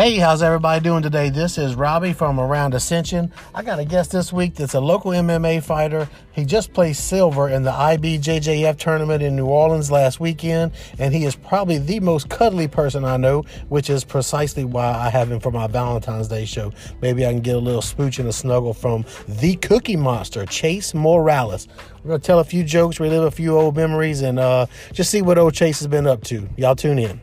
Hey, how's everybody doing today? This is Robbie from Around Ascension. I got a guest this week that's a local MMA fighter. He just placed silver in the IBJJF tournament in New Orleans last weekend, and he is probably the most cuddly person I know, which is precisely why I have him for my Valentine's Day show. Maybe I can get a little smooch and a snuggle from the Cookie Monster, Chase Morales. We're going to tell a few jokes, relive a few old memories, and uh, just see what old Chase has been up to. Y'all tune in.